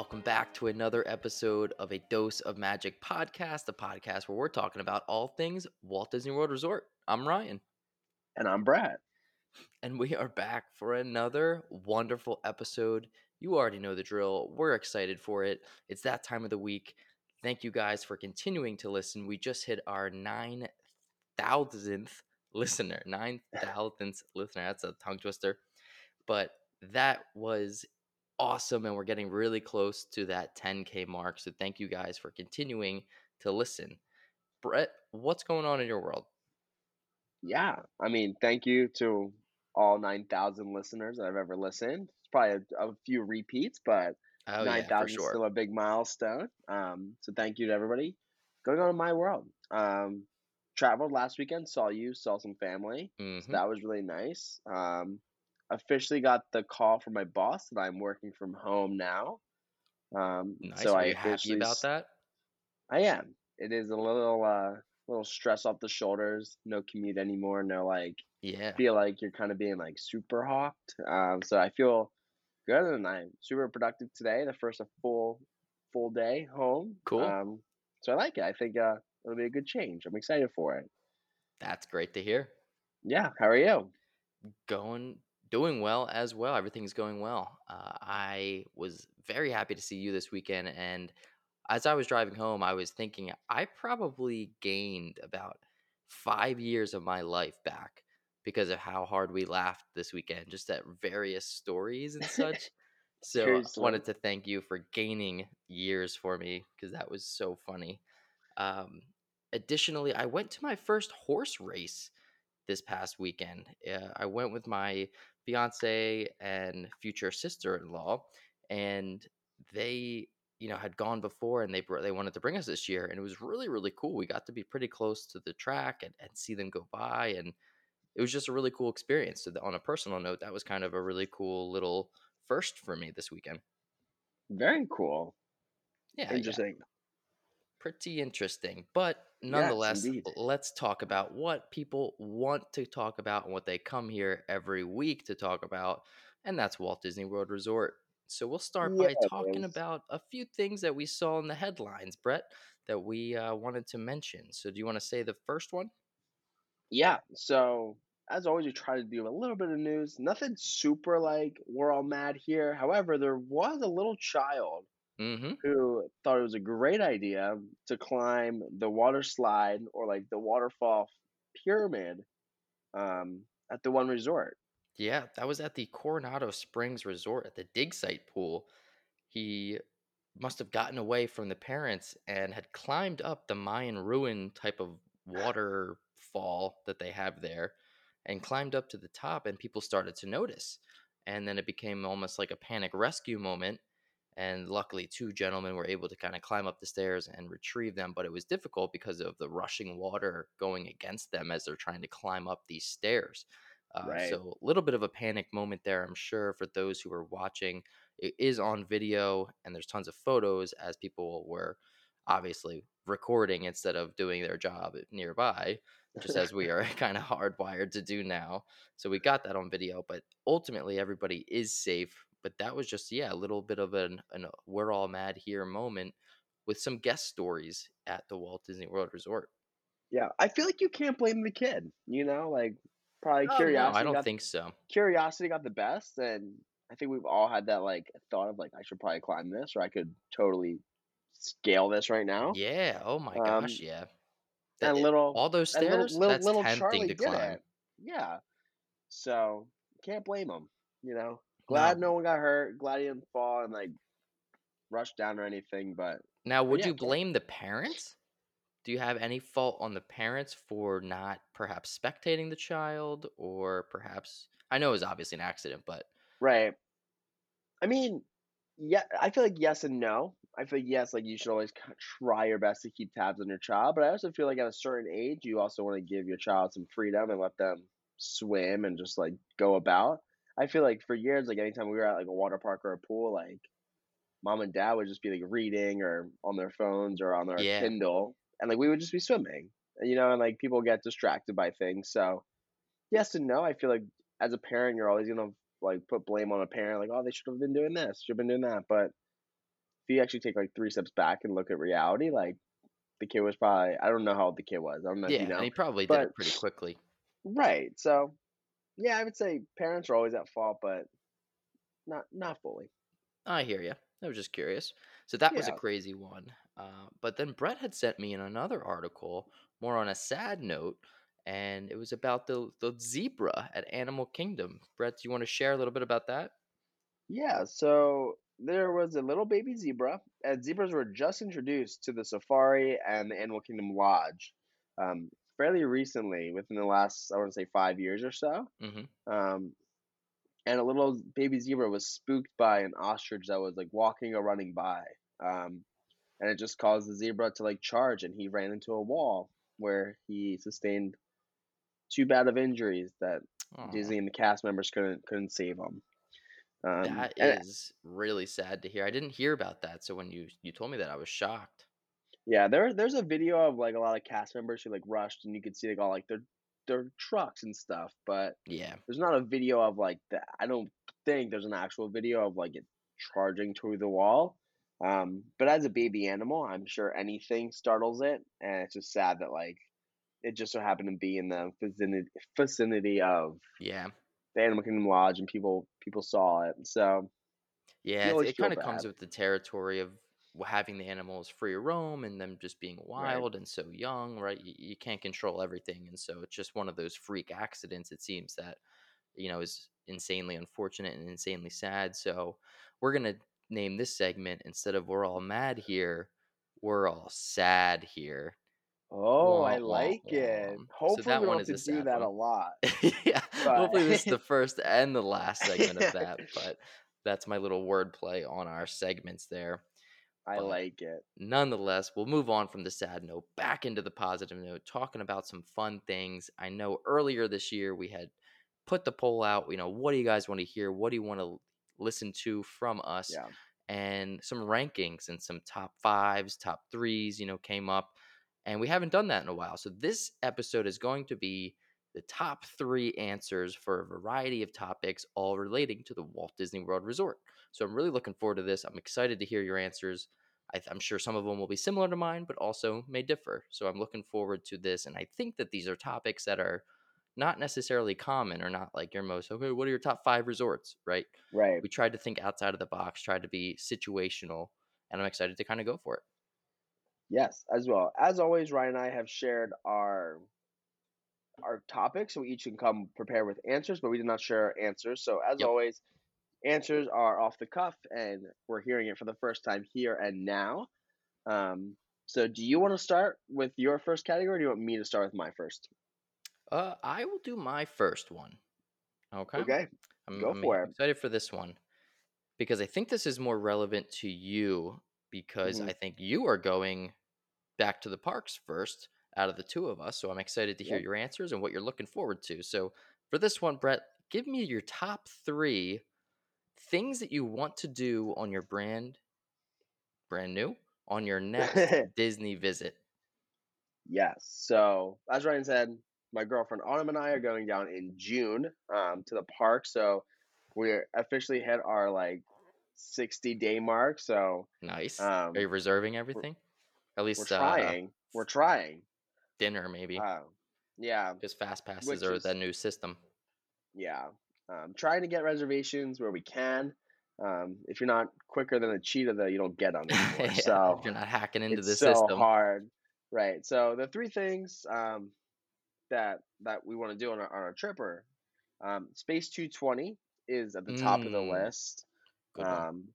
welcome back to another episode of a Dose of Magic podcast, a podcast where we're talking about all things Walt Disney World Resort. I'm Ryan. And I'm Brad. And we are back for another wonderful episode. You already know the drill. We're excited for it. It's that time of the week. Thank you guys for continuing to listen. We just hit our 9,000th listener. 9,000th listener. That's a tongue twister. But that was awesome and we're getting really close to that 10k mark so thank you guys for continuing to listen brett what's going on in your world yeah i mean thank you to all 9000 listeners that i've ever listened it's probably a, a few repeats but oh, 9000 yeah, sure. is still a big milestone um, so thank you to everybody going on in my world um, traveled last weekend saw you saw some family mm-hmm. so that was really nice um, officially got the call from my boss that I'm working from home now. Um, nice. So Are I you happy about that? I am. It is a little uh, little stress off the shoulders. No commute anymore. No like. Yeah. Feel like you're kind of being like super hawked. Um, so I feel good, and I'm super productive today. The first a full full day home. Cool. Um, so I like it. I think uh, it'll be a good change. I'm excited for it. That's great to hear. Yeah. How are you? Going doing well as well. Everything's going well. Uh, I was very happy to see you this weekend. And as I was driving home, I was thinking I probably gained about five years of my life back because of how hard we laughed this weekend, just at various stories and such. so I wanted to thank you for gaining years for me because that was so funny. Um, additionally, I went to my first horse race this past weekend. Uh, I went with my fiance and future sister-in-law and they you know had gone before and they they wanted to bring us this year and it was really really cool. We got to be pretty close to the track and, and see them go by and it was just a really cool experience. So on a personal note that was kind of a really cool little first for me this weekend. Very cool. Yeah interesting. Yeah. pretty interesting but nonetheless, yes, let's talk about what people want to talk about and what they come here every week to talk about, and that's Walt Disney World Resort. So we'll start by talking about a few things that we saw in the headlines, Brett, that we uh, wanted to mention. So do you want to say the first one? Yeah. So as always, we try to do a little bit of news. Nothing super like we're all mad here. However, there was a little child mm-hmm. who thought it was a great idea to climb the water slide or like the waterfall pyramid um, at the one resort. Yeah, that was at the Coronado Springs Resort at the dig site pool. He must have gotten away from the parents and had climbed up the Mayan ruin type of waterfall that they have there and climbed up to the top and people started to notice and then it became almost like a panic rescue moment and luckily two gentlemen were able to kind of climb up the stairs and retrieve them but it was difficult because of the rushing water going against them as they're trying to climb up these stairs. Uh, right. so a little bit of a panic moment there i'm sure for those who are watching. It is on video and there's tons of photos as people were obviously recording instead of doing their job nearby just as we are kind of hardwired to do now. So we got that on video but ultimately everybody is safe but that was just yeah a little bit of an, an uh, we're all mad here moment with some guest stories at the Walt Disney World Resort. Yeah, I feel like you can't blame the kid. You know, like probably oh, curiosity. No, I don't think so. Curiosity got the best, and I think we've all had that like thought of like I should probably climb this, or I could totally scale this right now. Yeah. Oh my um, gosh. Yeah. That, and little all those stairs. Little, that's little tempting Charlie to climb. Yeah. So can't blame him. You know. Glad no. no one got hurt. Glad he didn't fall and like rush down or anything. But now, would yeah, you blame the parents? Do you have any fault on the parents for not perhaps spectating the child, or perhaps I know it was obviously an accident, but right. I mean, yeah, I feel like yes and no. I feel like yes, like you should always try your best to keep tabs on your child, but I also feel like at a certain age, you also want to give your child some freedom and let them swim and just like go about. I feel like for years, like anytime we were at like a water park or a pool, like mom and dad would just be like reading or on their phones or on their yeah. Kindle, and like we would just be swimming, you know, and like people get distracted by things. So yes and no. I feel like as a parent, you're always gonna like put blame on a parent, like oh they should have been doing this, should have been doing that, but if you actually take like three steps back and look at reality, like the kid was probably I don't know how old the kid was. I don't know if Yeah, you and know, he probably did it pretty quickly. right. So yeah, I would say parents are always at fault, but not not fully. I hear you. I was just curious. So that was a crazy one. Uh, but then Brett had sent me in another article, more on a sad note, and it was about the the zebra at Animal Kingdom. Brett, do you want to share a little bit about that? Yeah, so there was a little baby zebra, and zebras were just introduced to the safari and the Animal Kingdom Lodge um, fairly recently, within the last, I want to say, five years or so. hmm Um, and a little baby zebra was spooked by an ostrich that was like walking or running by. Um, and it just caused the zebra to like charge, and he ran into a wall where he sustained too bad of injuries that Aw, Disney and the cast members couldn't couldn't save him. Um, that is really sad to hear. I didn't hear about that, so when you you told me that, I was shocked. Yeah, there there's a video of, like, a lot of cast members who, like, rushed, and you could see, like, all, like, their their trucks and stuff, but Yeah, there's not a video of, like, the I don't think there's an actual video of, like, it charging through the wall, um, but as a baby animal, I'm sure anything startles it, and it's just sad that, like, it just so happened to be in the vicinity vicinity of yeah. the Animal Kingdom Lodge, and people people saw it, so Yeah, you it kind of comes with the territory of having the animals free roam and them just being Right, wild and so young, right? You, you can't control everything, and so it's just one of those freak accidents. It seems that you know is insanely unfortunate and insanely sad. So we're gonna name this segment instead of "We're all mad here," we're all sad here. Oh, I like it. So Hopefully, that we don't one have to do that a lot, yeah, but hopefully this is the first and the last segment of that, but that's my little wordplay on our segments there. I But like it. nonetheless, we'll move on from the sad note back into the positive note, talking about some fun things. I know earlier this year we had put the poll out, you know, what do you guys want to hear? What do you want to listen to from us? Yeah. And some rankings and some top fives, top threes, you know, came up. And we haven't done that in a while. So this episode is going to be the top three answers for a variety of topics, all relating to the Walt Disney World Resort. So I'm really looking forward to this. I'm excited to hear your answers. I I'm sure some of them will be similar to mine, but also may differ. So I'm looking forward to this. And I think that these are topics that are not necessarily common or not like your most, okay, what are your top five resorts, right? Right. We tried to think outside of the box, tried to be situational, and I'm excited to kind of go for it. Yes, as well. As always, Ryan and I have shared our our topics, so we each can come prepared with answers, but we did not share our answers. So as Yep. always, answers are off the cuff, and we're hearing it for the first time here and now. Um, so do you want to start with your first category, or do you want me to start with my first? Uh, I will do my first one. Okay. Okay, I'm, go I'm for it. excited for this one because I think this is more relevant to you because hmm I think you are going back to the parks first out of the two of us. So I'm excited to hear your answers and what you're looking forward to. So for this one, Brett, give me your top three things that you want to do on your brand, brand new, on your next Disney visit. Yes. So as Ryan said, my girlfriend Autumn and I are going down in June um, to the park. So we're officially hit our like 60 day mark. So Nice. Are you um, reserving everything? At we're least uh, trying. We're trying. Dinner, maybe. Uh, yeah, Because fast passes are is that new system. yeah. Um, trying to get reservations where we can. Um, if you're not quicker than a cheetah, though, you don't get them anymore. yeah, if So you're not hacking into it's the so system. hard, right? So the three things um, that that we want to do on our, on our trip are um, Space 220 is at the top of the Mm, list. Um,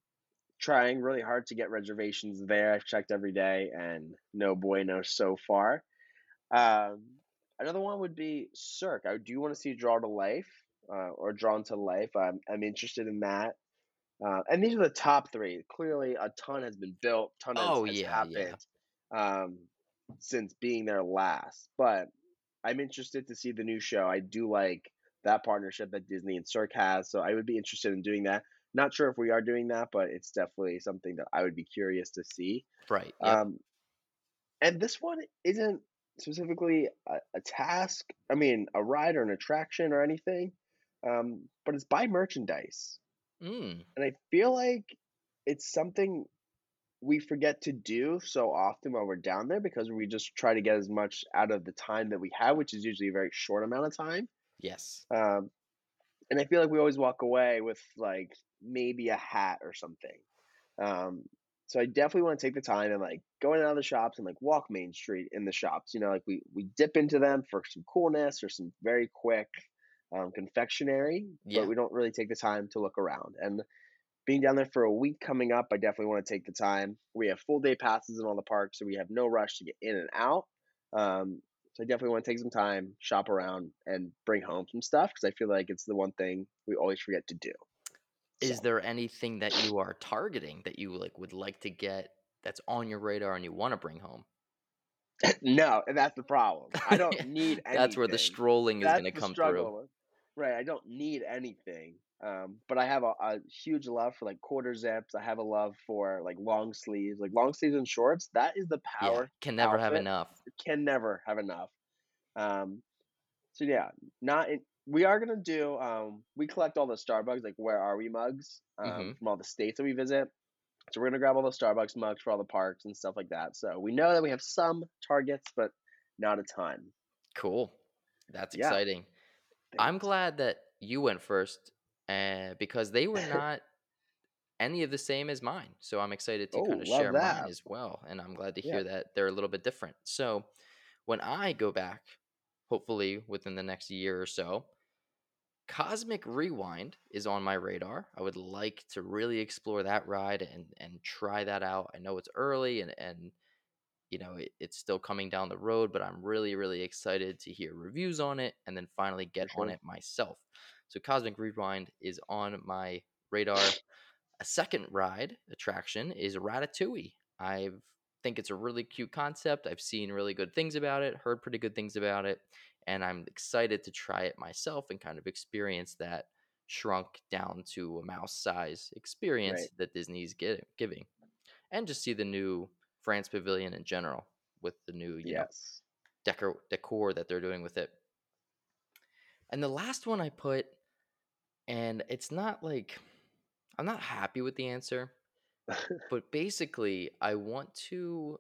trying really hard to get reservations there. I've checked every day and no bueno so far. Um, another one would be Cirque. I do want to see Draw to Life uh, or Drawn to Life. I'm, I'm interested in that. Uh, and these are the top three. Clearly, a ton has been built, ton has, Oh has yeah, yeah. happened um, since being there last. But I'm interested to see the new show. I do like that partnership that Disney and Cirque has, so I would be interested in doing that. Not sure if we are doing that, but it's definitely something that I would be curious to see. Right. Um, and this one isn't specifically a, a task, I mean, a ride or an attraction or anything, um, but it's buy merchandise. Mm. And I feel like it's something we forget to do so often while we're down there because we just try to get as much out of the time that we have, which is usually a very short amount of time. Yes. Um, and I feel like we always walk away with like maybe a hat or something. Um, so I definitely want to take the time and like go in and out of the shops and like walk Main Street in the shops. You know, like we we dip into them for some coolness or some very quick um, confectionery, but we don't really take the time to look around. And being down there for a week coming up, I definitely want to take the time. We have full day passes in all the parks, so we have no rush to get in and out. Um, so I definitely want to take some time, shop around, and bring home some stuff because I feel like it's the one thing we always forget to do. Is there anything that you are targeting that you like would like to get that's on your radar and you want to bring home? no, and that's the problem. I don't need anything That's where the strolling is gonna the come through. Right, I don't need anything. Um, but I have a, a huge love for like quarter zips. I have a love for like long sleeves, like long sleeves and shorts. That is the Yeah, power can never have enough. Can never have enough. Um, so yeah, not in, we are gonna do. Um, we collect all the Starbucks, like where are we mugs, um, Mhm. from all the states that we visit. So we're gonna grab all the Starbucks mugs for all the parks and stuff like that. So we know that we have some targets, but not a ton. Cool. That's Yeah, exciting. I'm glad that you went first, uh, because they were not any of the same as mine. So I'm excited to oh, kind of share mine as well, and I'm glad to Yeah, hear that they're a little bit different. So when I go back, hopefully within the next year or so, Cosmic Rewind is on my radar. I would like to really explore that ride and and try that out. I know it's early and and you know it, it's still coming down the road, but I'm really really excited to hear reviews on it and then finally get on it myself. So Cosmic Rewind is on my radar. A second ride attraction is Ratatouille. I think it's a really cute concept. I've seen really good things about it, heard pretty good things about it, and I'm excited to try it myself and kind of experience that shrunk down to a mouse size Right. experience that Disney's gi- giving. And just see the new France Pavilion in general with the new, you know, Yes. decor decor that they're doing with it. And the last one I put and it's not like I'm not happy with the answer, But basically, I want to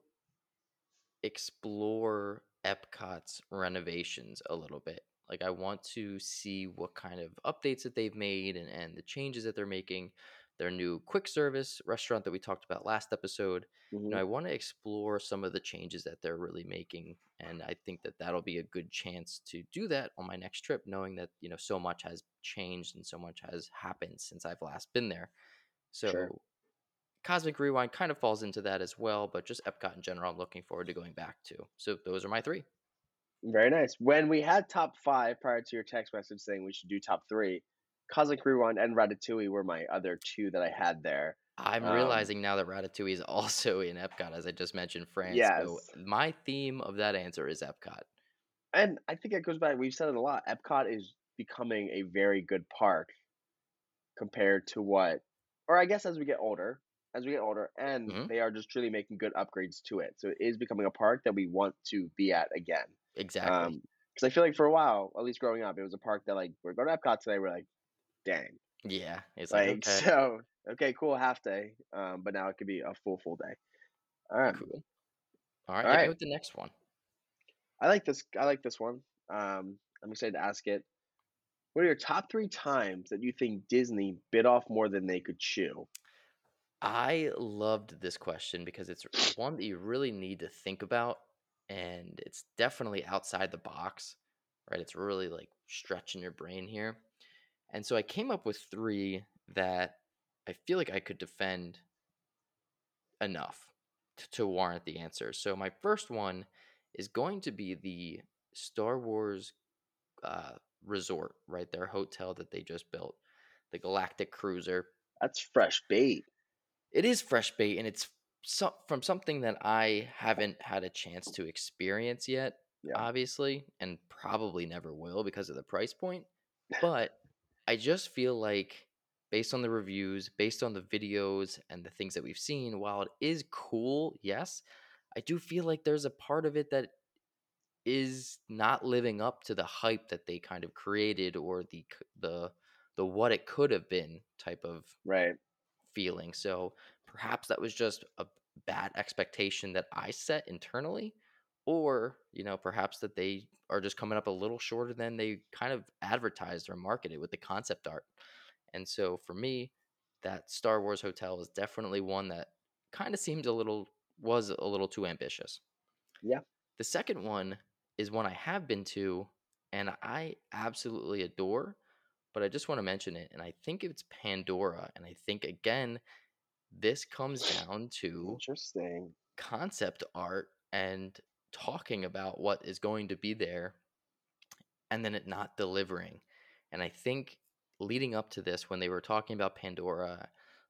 explore Epcot's renovations a little bit. Like I want to see what kind of updates that they've made and, and the changes that they're making. Their new quick service restaurant that we talked about last episode. You know, mm-hmm. I want to explore some of the changes that they're really making, and I think that that'll be a good chance to do that on my next trip, knowing that you know so much has changed and so much has happened since I've last been there. Sure. Cosmic Rewind kind of falls into that as well, but just Epcot in general, I'm looking forward to going back to. So those are my three. Very nice. When we had top five prior to your text message saying we should do top three, Cosmic Rewind and Ratatouille were my other two that I had there. I'm Um, realizing now that Ratatouille is also in Epcot, as I just mentioned France. So my theme of that answer is Epcot. And I think it goes back, we've said it a lot. Epcot is becoming a very good park compared to what, or I guess as we get older, as we get older, and hmm they are just truly making good upgrades to it. So it is becoming a park that we want to be at again. Exactly. Um, because I feel like for a while, at least growing up, it was a park that like we're going to Epcot today. We're like, dang, Yeah. It's like, like okay, so. Okay, cool, half day. Um, but now it could be a full full day. Um, cool. All right. all me with the next one. I like this. I like this one. Um, I'm excited to ask it. What are your top three times that you think Disney bit off more than they could chew? I loved this question because it's one that you really need to think about, and it's definitely outside the box, right? It's really like stretching your brain here. And so I came up with three that I feel like I could defend enough t- to warrant the answer. So my first one is going to be the Star Wars uh, resort, right? Their hotel that they just built, the Galactic Cruiser. That's fresh bait. It is fresh bait, and it's so- from something that I haven't had a chance to experience yet, Yeah. obviously, and probably never will because of the price point. But I just feel like, based on the reviews, based on the videos, and the things that we've seen, while it is cool, yes, I do feel like there's a part of it that is not living up to the hype that they kind of created or the the the what it could have been type of Right. Feeling. So perhaps that was just a bad expectation that I set internally, or you know, perhaps that they are just coming up a little shorter than they kind of advertised or marketed with the concept art. And so for me, that Star Wars hotel is definitely one that kind of seemed a little was a little too ambitious. Yeah. The second one is one I have been to and I absolutely adore, but I just want to mention it and I think it's Pandora and I think again this comes down to Interesting. concept art and talking about what is going to be there and then it not delivering. And I think leading up to this, when they were talking about Pandora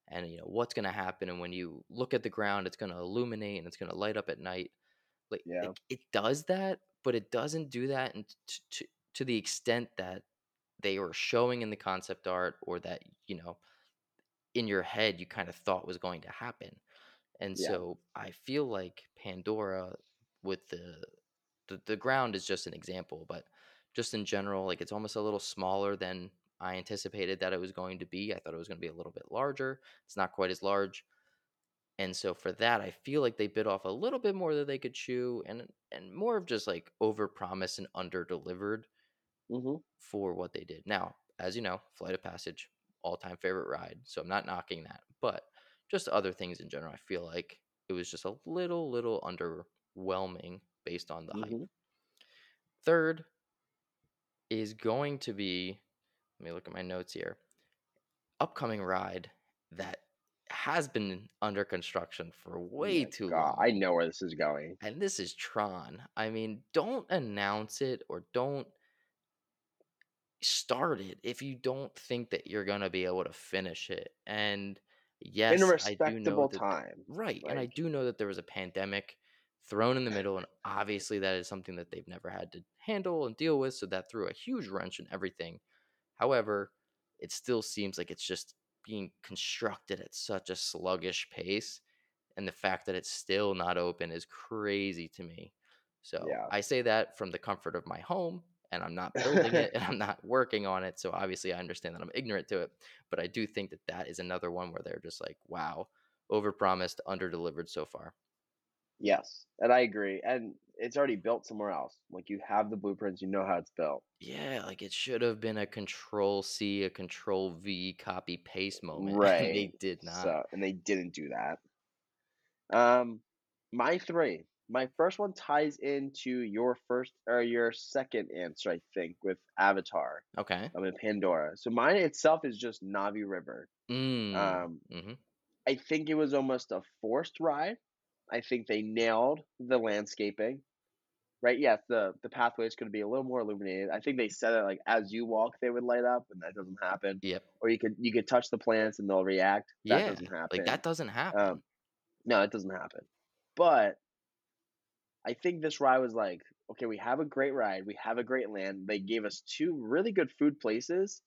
and you know what's going to happen, and when you look at the ground, it's going to illuminate and it's going to light up at night. Like Yeah. it, it does that, but it doesn't do that and to, to to the extent that they were showing in the concept art, or that you know in your head you kind of thought was going to happen. And Yeah. so I feel like Pandora with the the, the ground is just an example, but just in general, like it's almost a little smaller than I anticipated that it was going to be. I thought it was going to be a little bit larger. It's not quite as large. And so for that, I feel like they bit off a little bit more than they could chew and and more of just like over promise and under delivered Mhm. for what they did. Now, as you know, Flight of Passage, all time favorite ride. So I'm not knocking that. But just other things in general, I feel like it was just a little, little underwhelming based on the hype. Mhm. Third is going to be, let me look at my notes here, upcoming ride that has been under construction for way too god, long. I know where this is going. And this is Tron. I mean, don't announce it or don't start it if you don't think that you're going to be able to finish it. And In a yes, I do know respectable that time. right, and I do know that there was a pandemic thrown in the eh. middle and obviously that is something that they've never had to handle and deal with, so that threw a huge wrench in everything. However, it still seems like it's just being constructed at such a sluggish pace and the fact that it's still not open is crazy to me. So Yeah. I say that from the comfort of my home, and I'm not building it and I'm not working on it. So obviously, I understand that I'm ignorant to it, but I do think that that is another one where they're just like, wow, overpromised, underdelivered so far. Yes, and I agree. And it's already built somewhere else. Like you have the blueprints, you know how it's built. Yeah, like it should have been a control C, a control V copy paste moment, and Right. they did not. So, and they didn't do that. Um, my three. My first one ties into your first or your second answer, I think, with Avatar. Okay. I'm mean Pandora. So mine itself is just Na'vi River. Mm. Um, hmm I think it was almost a forced ride. I think they nailed the landscaping. Right? Yes, the the pathway is going to be a little more illuminated. I think they said that like as you walk they would light up, and that doesn't happen. Yep. Or you could you could touch the plants and they'll react. That Yeah. doesn't happen. Like that doesn't happen. Um, no, it doesn't happen. But I think this ride was like, okay, we have a great ride, we have a great land. They gave us two really good food places,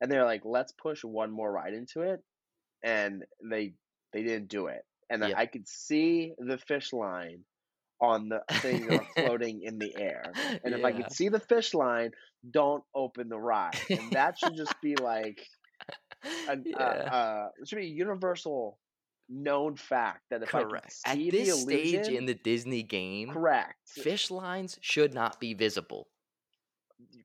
and they're like, let's push one more ride into it, and they they didn't do it. And I- could see the fish line on the thing that floating in the air. And if I could see the fish line, don't open the ride. And that should just be like an, uh, yeah. uh, it should be a universal known fact that if I Correct. could At this the stage in the Disney game, correct, fish lines should not be visible.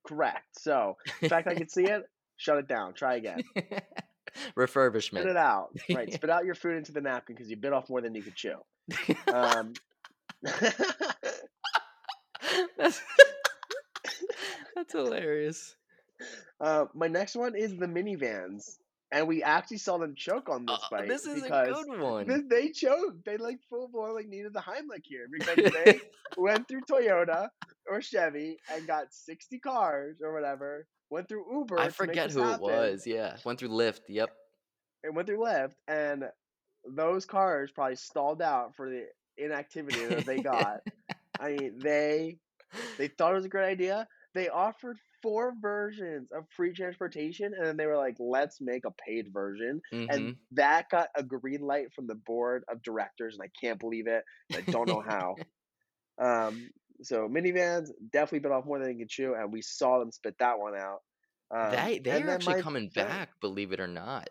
correct. So the fact I can see it, shut it down. Try again. Refurbishment. Spit it out. Right. Spit out your food into the napkin because you bit off more than you could chew. Um, that's, that's hilarious. uh, my next one is the minivans, and we actually saw them choke on this Uh, fight this is a good one. They, they choked. They like full blown like needed the Heimlich here because they went through Toyota or Chevy and got sixty cars or whatever. Went through Uber. I forget who happen, it was. Yeah, went through Lyft. Yep. And went through Lyft, and those cars probably stalled out for the inactivity that they got. I mean, they they thought it was a great idea. They offered four versions of free transportation, and then they were like, "Let's make a paid version." Mhm. and that got a green light from the board of directors, and I can't believe it. I don't know how. um, so minivans definitely bit off more than they could chew, and we saw them spit that one out. Um, they they're actually my coming back, believe it or not.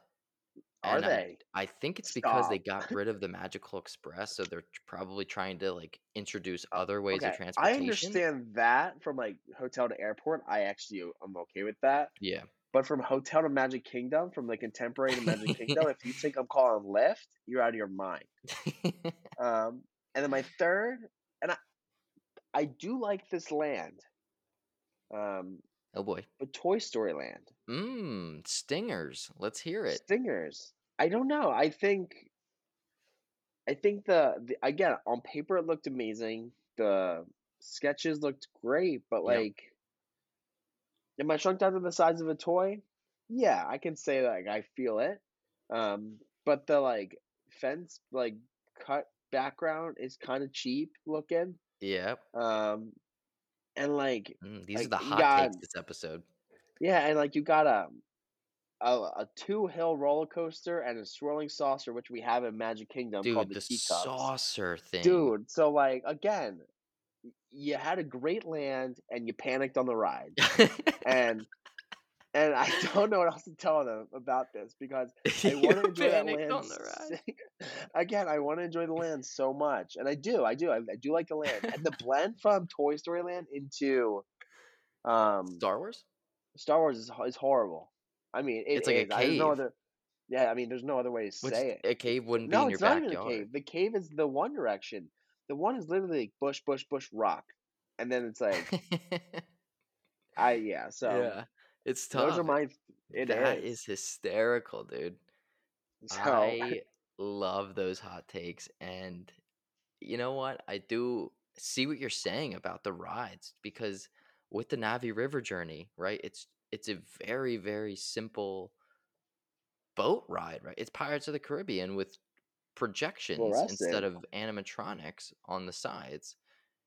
Are and I they? I think it's because they got rid of the Magical Express, so they're probably trying to like introduce Uh, other ways of okay, I transportation. understand that from, like, hotel to airport, I actually am okay with that, Yeah. but from hotel to Magic Kingdom, from the Contemporary to Magic Kingdom, if you think I'm calling Lyft, you're out of your mind. Um, and then my 3rd and I I do like this land, um, oh boy. but Toy Story Land. Mmm, stingers. Let's hear it. Stingers. I don't know, I think I think the the again, on paper, it looked amazing, the sketches looked great, but, Yep. like am I shrunk down to the size of a toy? Yeah, I can say that, like, I feel it, um, but the, like, fence, like, cut background is kinda cheap looking, Yeah. um, and, like Mm, these are the hot got takes this episode. yeah, and, like, you got a a a two-hill roller coaster and a swirling saucer, which we have in Magic Kingdom called Dude, the the saucer thing. Dude, so, like, again, you had a great land and you panicked on the ride, and and I don't know what else to tell them about this because I wanna enjoy that land on the ride. again, I wanna enjoy the land so much, and I do, I do, I I do like the land, and the blend from Toy Story Land into, um, Star Wars? Star Wars is is horrible. I mean, it It's like a is, I no cave. other yeah, I mean, there's no other way to Which say it. a cave wouldn't be No, in your it's not even a cave, the cave is the One Direction. The one is literally like bush, bush, bush, rock, and then it's like I yeah, so Yeah, it's tough. those are my it That is. is hysterical, dude. So I love those hot takes, and you know what? I do see what you're saying about the rides because with the Na'vi River journey, right? It's it's a very very simple boat ride, right? It's Pirates of the Caribbean with projections instead of animatronics on the sides.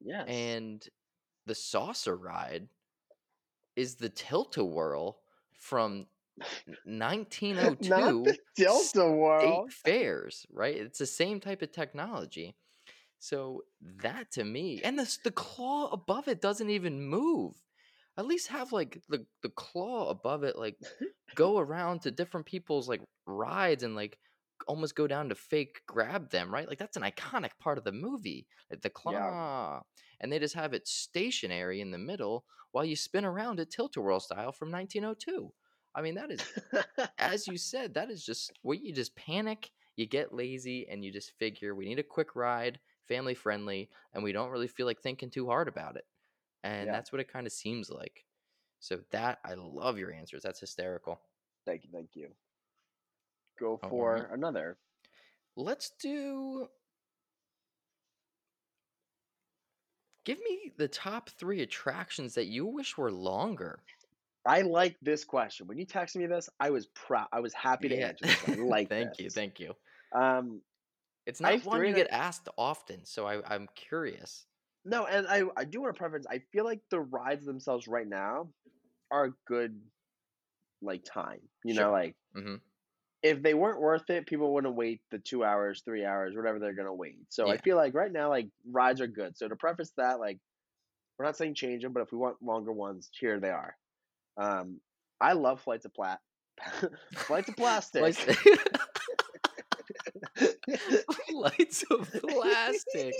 Yes. And the saucer ride is the Tilt-A-Whirl from n- Not the 1902 Delta World. fairs, right? It's the same type of technology. So that to me, and the the claw above it doesn't even move. At least have like the the claw above it, like go around to different people's like rides and like almost go down to fake grab them, right? Like that's an iconic part of the movie, like the Yeah. claw, and they just have it stationary in the middle while you spin around it tilt-a-whirl style from 1902. I mean, that is as you said, that is just where you just panic, you get lazy, and you just figure we need a quick ride, family friendly, and we don't really feel like thinking too hard about it. And Yeah. that's what it kind of seems like. So that I love your answers. That's hysterical. Thank you, thank you. Go All for right. another. Let's do give me the top three attractions that you wish were longer. I like this question. When you texted me this, I was proud I was happy to Yeah. answer this. I like thank you, thank you. Um, It's not one you get asked often, so I, I'm curious. no, and I I do want to preference. I feel like the rides themselves right now are a good like time. You know, Sure. like hmm if they weren't worth it, people wouldn't wait the two hours, three hours, whatever they're gonna wait. So I feel like right now, like rides are good. So to preface that, like we're not saying change them, but if we want longer ones, here they are. Um, I love flights of plat, flights of plastic. Lights, lights of plastic.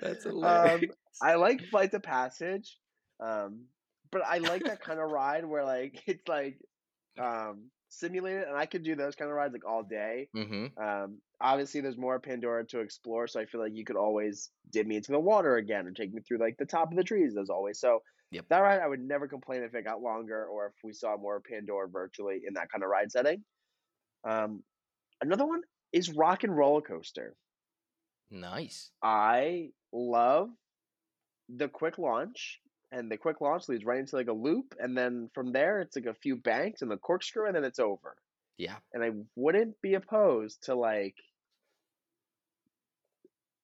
That's um. I like flights of passage, um, but I like that kind of ride where like it's like um, simulated, and I could do those kind of rides like all day. hmm Um, obviously, there's more Pandora to explore, so I feel like you could always dip me into the water again or take me through like the top of the trees, as always. So Yep. that ride, I would never complain if it got longer or if we saw more Pandora virtually in that kind of ride setting. Um, another one is Rock and Roller Coaster. Nice. I love the quick launch, and the quick launch leads right into like a loop, and then from there it's like a few banks and the corkscrew, and then it's over. Yeah. And I wouldn't be opposed to like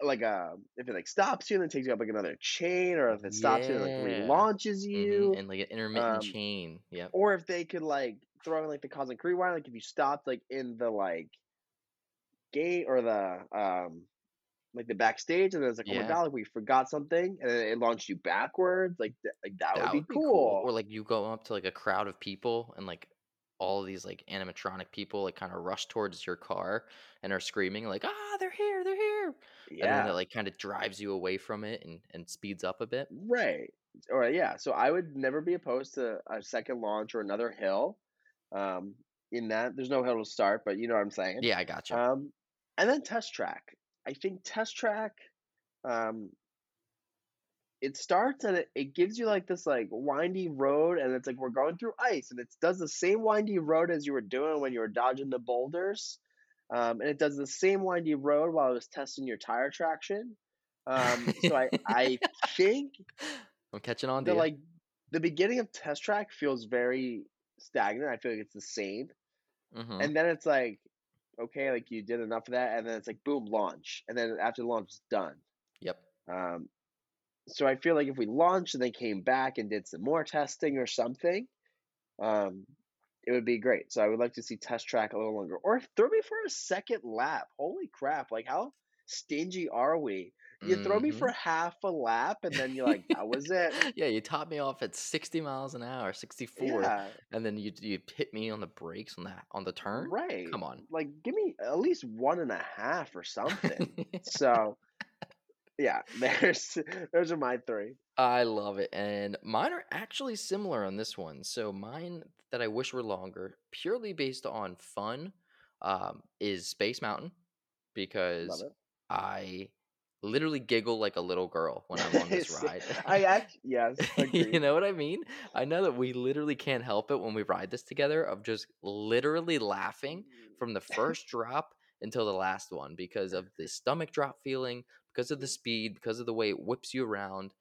like uh if it like stops you and then takes you up like another chain, or if it stops you and like Yeah. relaunches you, And like an intermittent um, chain. yeah or if they could like throw in like the cosmic rewind, like if you stopped like in the like gate or the um like the backstage and it's like oh my Yeah. god like we forgot something and then it launched you backwards like th- like that would be cool. cool Or like you go up to like a crowd of people and like all of these like animatronic people like kind of rush towards your car and are screaming like ah they're here they're here and then it Yeah, like kind of drives you away from it and and speeds up a bit right. Or yeah, so I would never be opposed to a second launch or another hill. Um, in that, there's no hill to start, but you know what I'm saying. yeah i gotcha Um, and then test track. I think test track. Um, it starts and it, it gives you like this like windy road and it's like we're going through ice and it does the same windy road as you were doing when you were dodging the boulders um, and it does the same windy road while it was testing your tire traction um, so I, I think i'm catching on to the like the beginning of test track feels very stagnant i feel like it's the same hmm and then it's like okay like you did enough of that and then it's like boom launch and then after the launch it's done yep um, so I feel like if we launched and then came back and did some more testing or something, um, it would be great. So I would like to see test track a little longer, or throw me for a second lap. Holy crap! Like how stingy are we? You throw me hmm for half a lap and then you're like, that was it. yeah you top me off at 60 miles an hour 64 Yeah, and then you you hit me on the brakes on the on the turn right. come on Like give me at least one and a half or something. So yeah, there's those are my three. I love it. And mine are actually similar on this one. So mine that I wish were longer, purely based on fun, um, is Space Mountain because. I literally giggle like a little girl when I'm on this ride. I act yes, you know what I mean? I know that we literally can't help it when we ride this together of just literally laughing mm. from the first drop until the last one because of the stomach drop feeling, because of the mm-hmm. speed, because of the way it whips you around.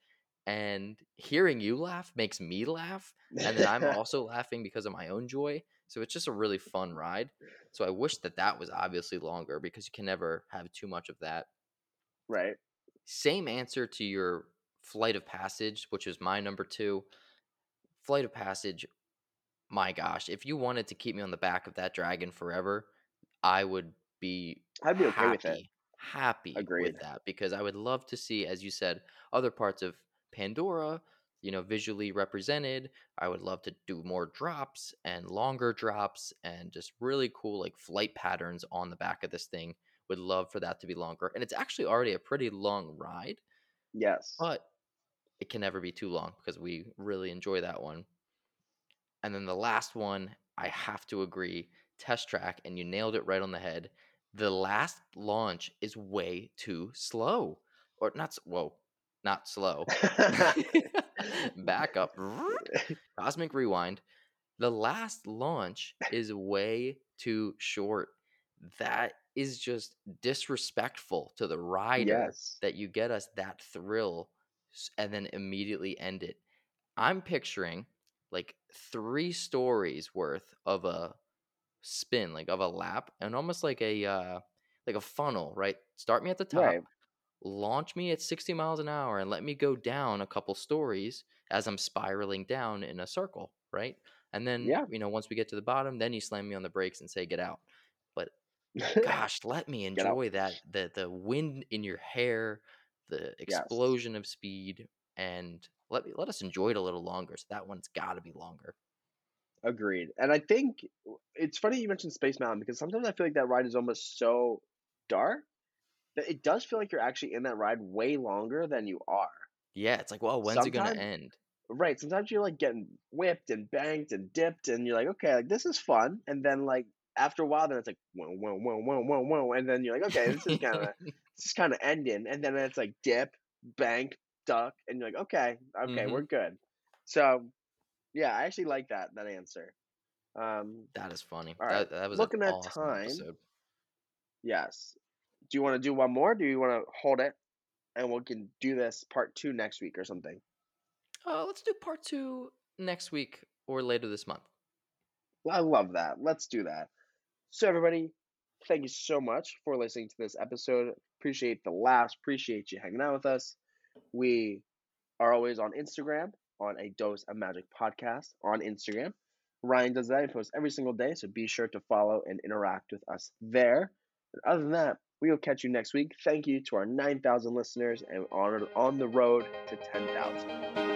And hearing you laugh makes me laugh. And then I'm also laughing because of my own joy. So it's just a really fun ride. So I wish that that was obviously longer because you can never have too much of that. Right. Same answer to your Flight of Passage, which was my number two. Flight of Passage, my gosh, if you wanted to keep me on the back of that dragon forever, I would be I'd be okay happy, with it. happy Agreed. with that because I would love to see, as you said, other parts of Pandora, you know, visually represented. I would love to do more drops and longer drops and just really cool like flight patterns on the back of this thing. Would love for that to be longer. And it's actually already a pretty long ride, Yes. but it can never be too long because we really enjoy that one. And then the last one, I have to agree, test track, and you nailed it right on the head. The last launch is way too slow, or not. Whoa, not slow. Back up. Cosmic rewind. The last launch is way too short. That is just disrespectful to the rider yes. that you get us that thrill and then immediately end it. I'm picturing like three stories worth of a spin, like of a lap, and almost like a uh, like a funnel, right? Start me at the top, Right. launch me at 60 miles an hour, and let me go down a couple stories as I'm spiraling down in a circle, right? And then Yeah. you know once we get to the bottom, then you slam me on the brakes and say get out. Gosh, let me enjoy that the the wind in your hair, the Yes. explosion of speed, and let me let us enjoy it a little longer. So that one's got to be longer. Agreed. And I think it's funny you mentioned Space Mountain because sometimes I feel like that ride is almost so dark that it does feel like you're actually in that ride way longer than you are. Yeah, it's like, well, when's it gonna end? right? Sometimes you're like getting whipped and banked and dipped, and you're like, okay, like this is fun. And then like after a while, then it's like whoa, whoa, whoa, whoa, whoa, whoa, and then you're like, okay, this is kind of this is kind of ending. And then it's like dip, bank, duck, and you're like, okay, okay, hmm we're good. So yeah, I actually like that that answer. Um, That is funny. all right, That that was looking at awesome time, episode. yes. Do you want to do one more? Do you want to hold it, and we can do this part two next week or something? Uh, let's do part two next week or later this month. I love that. Let's do that. So everybody, thank you so much for listening to this episode. Appreciate the laughs. Appreciate you hanging out with us. We are always on Instagram on a Dose of Magic podcast on Instagram. Ryan does that. He posts every single day, so be sure to follow and interact with us there. And other than that, we will catch you next week. Thank you to our 9,000 listeners and on, on the road to 10,000.